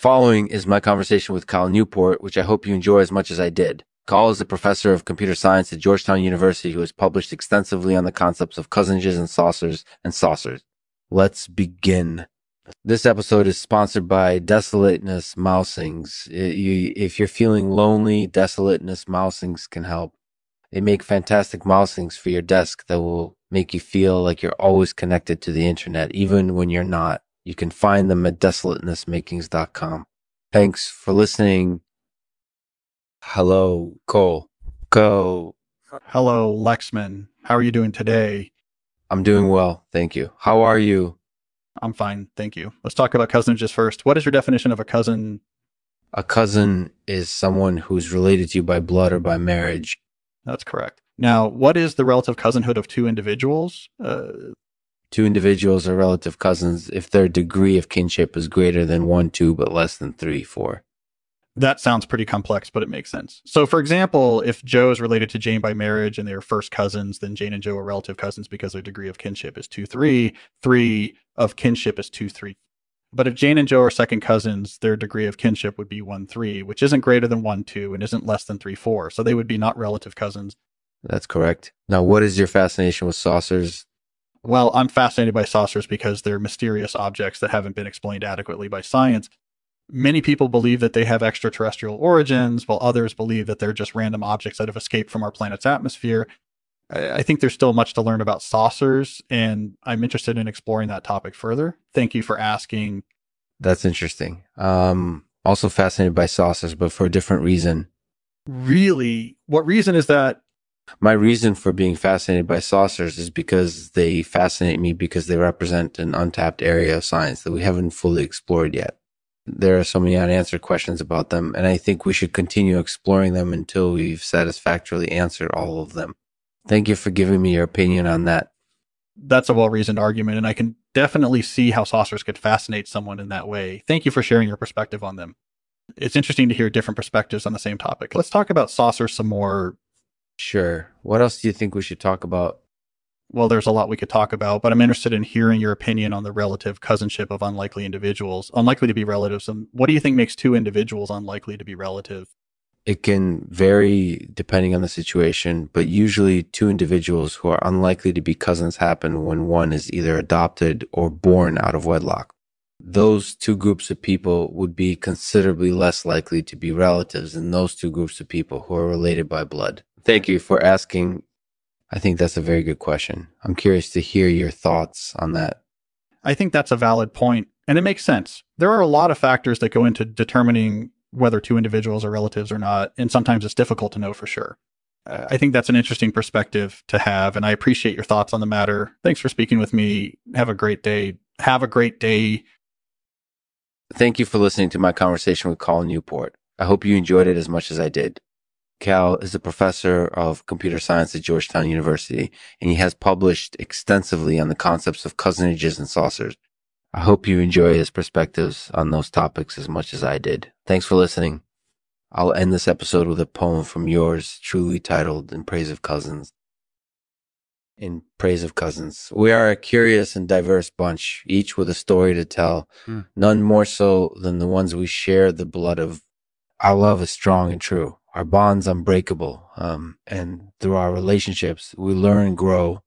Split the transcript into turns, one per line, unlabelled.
following is my conversation with Cal Newport, which I hope you enjoy as much as I did. Cal is a professor of computer science at Georgetown University who has published extensively on the concepts of cousinage and saucers and saucers. Let's begin. This episode is sponsored by Desolateness Mousings. If you're feeling lonely, Desolateness Mousings can help. They make fantastic mousings for your desk that will make you feel like you're always connected to the internet, even when you're not. You can find them at desolatenessmakings.com. Thanks for listening. Hello, Cole. Go.
Hello, Lexman. How are you doing today?
I'm doing well. Thank you. How are you?
I'm fine. Thank you. Let's talk about cousinage first. What is your definition of a cousin?
A cousin is someone who's related to you by blood or by marriage.
That's correct. Now, what is the relative cousinhood of two individuals?
Uh, two individuals are relative cousins if their degree of kinship is greater than one, two, but less than three, four.
That sounds pretty complex, but it makes sense. So, for example, if Joe is related to Jane by marriage and they're first cousins, then Jane and Joe are relative cousins because their degree of kinship is 2 3. 3 of kinship is 2 3. But if Jane and Joe are second cousins, their degree of kinship would be 1 3, which isn't greater than 1 2 and isn't less than 3 4. So they would be not relative cousins.
That's correct. Now, what is your fascination with saucers?
Well, I'm fascinated by saucers because they're mysterious objects that haven't been explained adequately by science. Many people believe that they have extraterrestrial origins, while others believe that they're just random objects that have escaped from our planet's atmosphere. I think there's still much to learn about saucers, and I'm interested in exploring that topic further. Thank you for asking.
That's interesting. Um, also fascinated by saucers, but for a different reason.
Really? What reason is that?
My reason for being fascinated by saucers is because they fascinate me because they represent an untapped area of science that we haven't fully explored yet. There are so many unanswered questions about them, and I think we should continue exploring them until we've satisfactorily answered all of them. Thank you for giving me your opinion on that.
That's a well reasoned argument, and I can definitely see how saucers could fascinate someone in that way. Thank you for sharing your perspective on them. It's interesting to hear different perspectives on the same topic. Let's talk about saucers some more
Sure. What else do you think we should talk about?
Well, there's a lot we could talk about, but I'm interested in hearing your opinion on the relative cousinship of unlikely individuals, unlikely to be relatives. And what do you think makes two individuals unlikely to be relative?
It can vary depending on the situation, but usually two individuals who are unlikely to be cousins happen when one is either adopted or born out of wedlock. Those two groups of people would be considerably less likely to be relatives than those two groups of people who are related by blood. Thank you for asking. I think that's a very good question. I'm curious to hear your thoughts on that.
I think that's a valid point, and it makes sense. There are a lot of factors that go into determining whether two individuals are relatives or not, and sometimes it's difficult to know for sure. I think that's an interesting perspective to have, and I appreciate your thoughts on the matter. Thanks for speaking with me. Have a great day. Have a great day.
Thank you for listening to my conversation with Colin Newport. I hope you enjoyed it as much as I did. Cal is a professor of computer science at Georgetown University, and he has published extensively on the concepts of cousinages and saucers. I hope you enjoy his perspectives on those topics as much as I did. Thanks for listening. I'll end this episode with a poem from yours, truly titled In Praise of Cousins. In Praise of Cousins. We are a curious and diverse bunch, each with a story to tell, hmm. none more so than the ones we share the blood of. Our love is strong and true our bonds unbreakable. Um, and through our relationships, we learn grow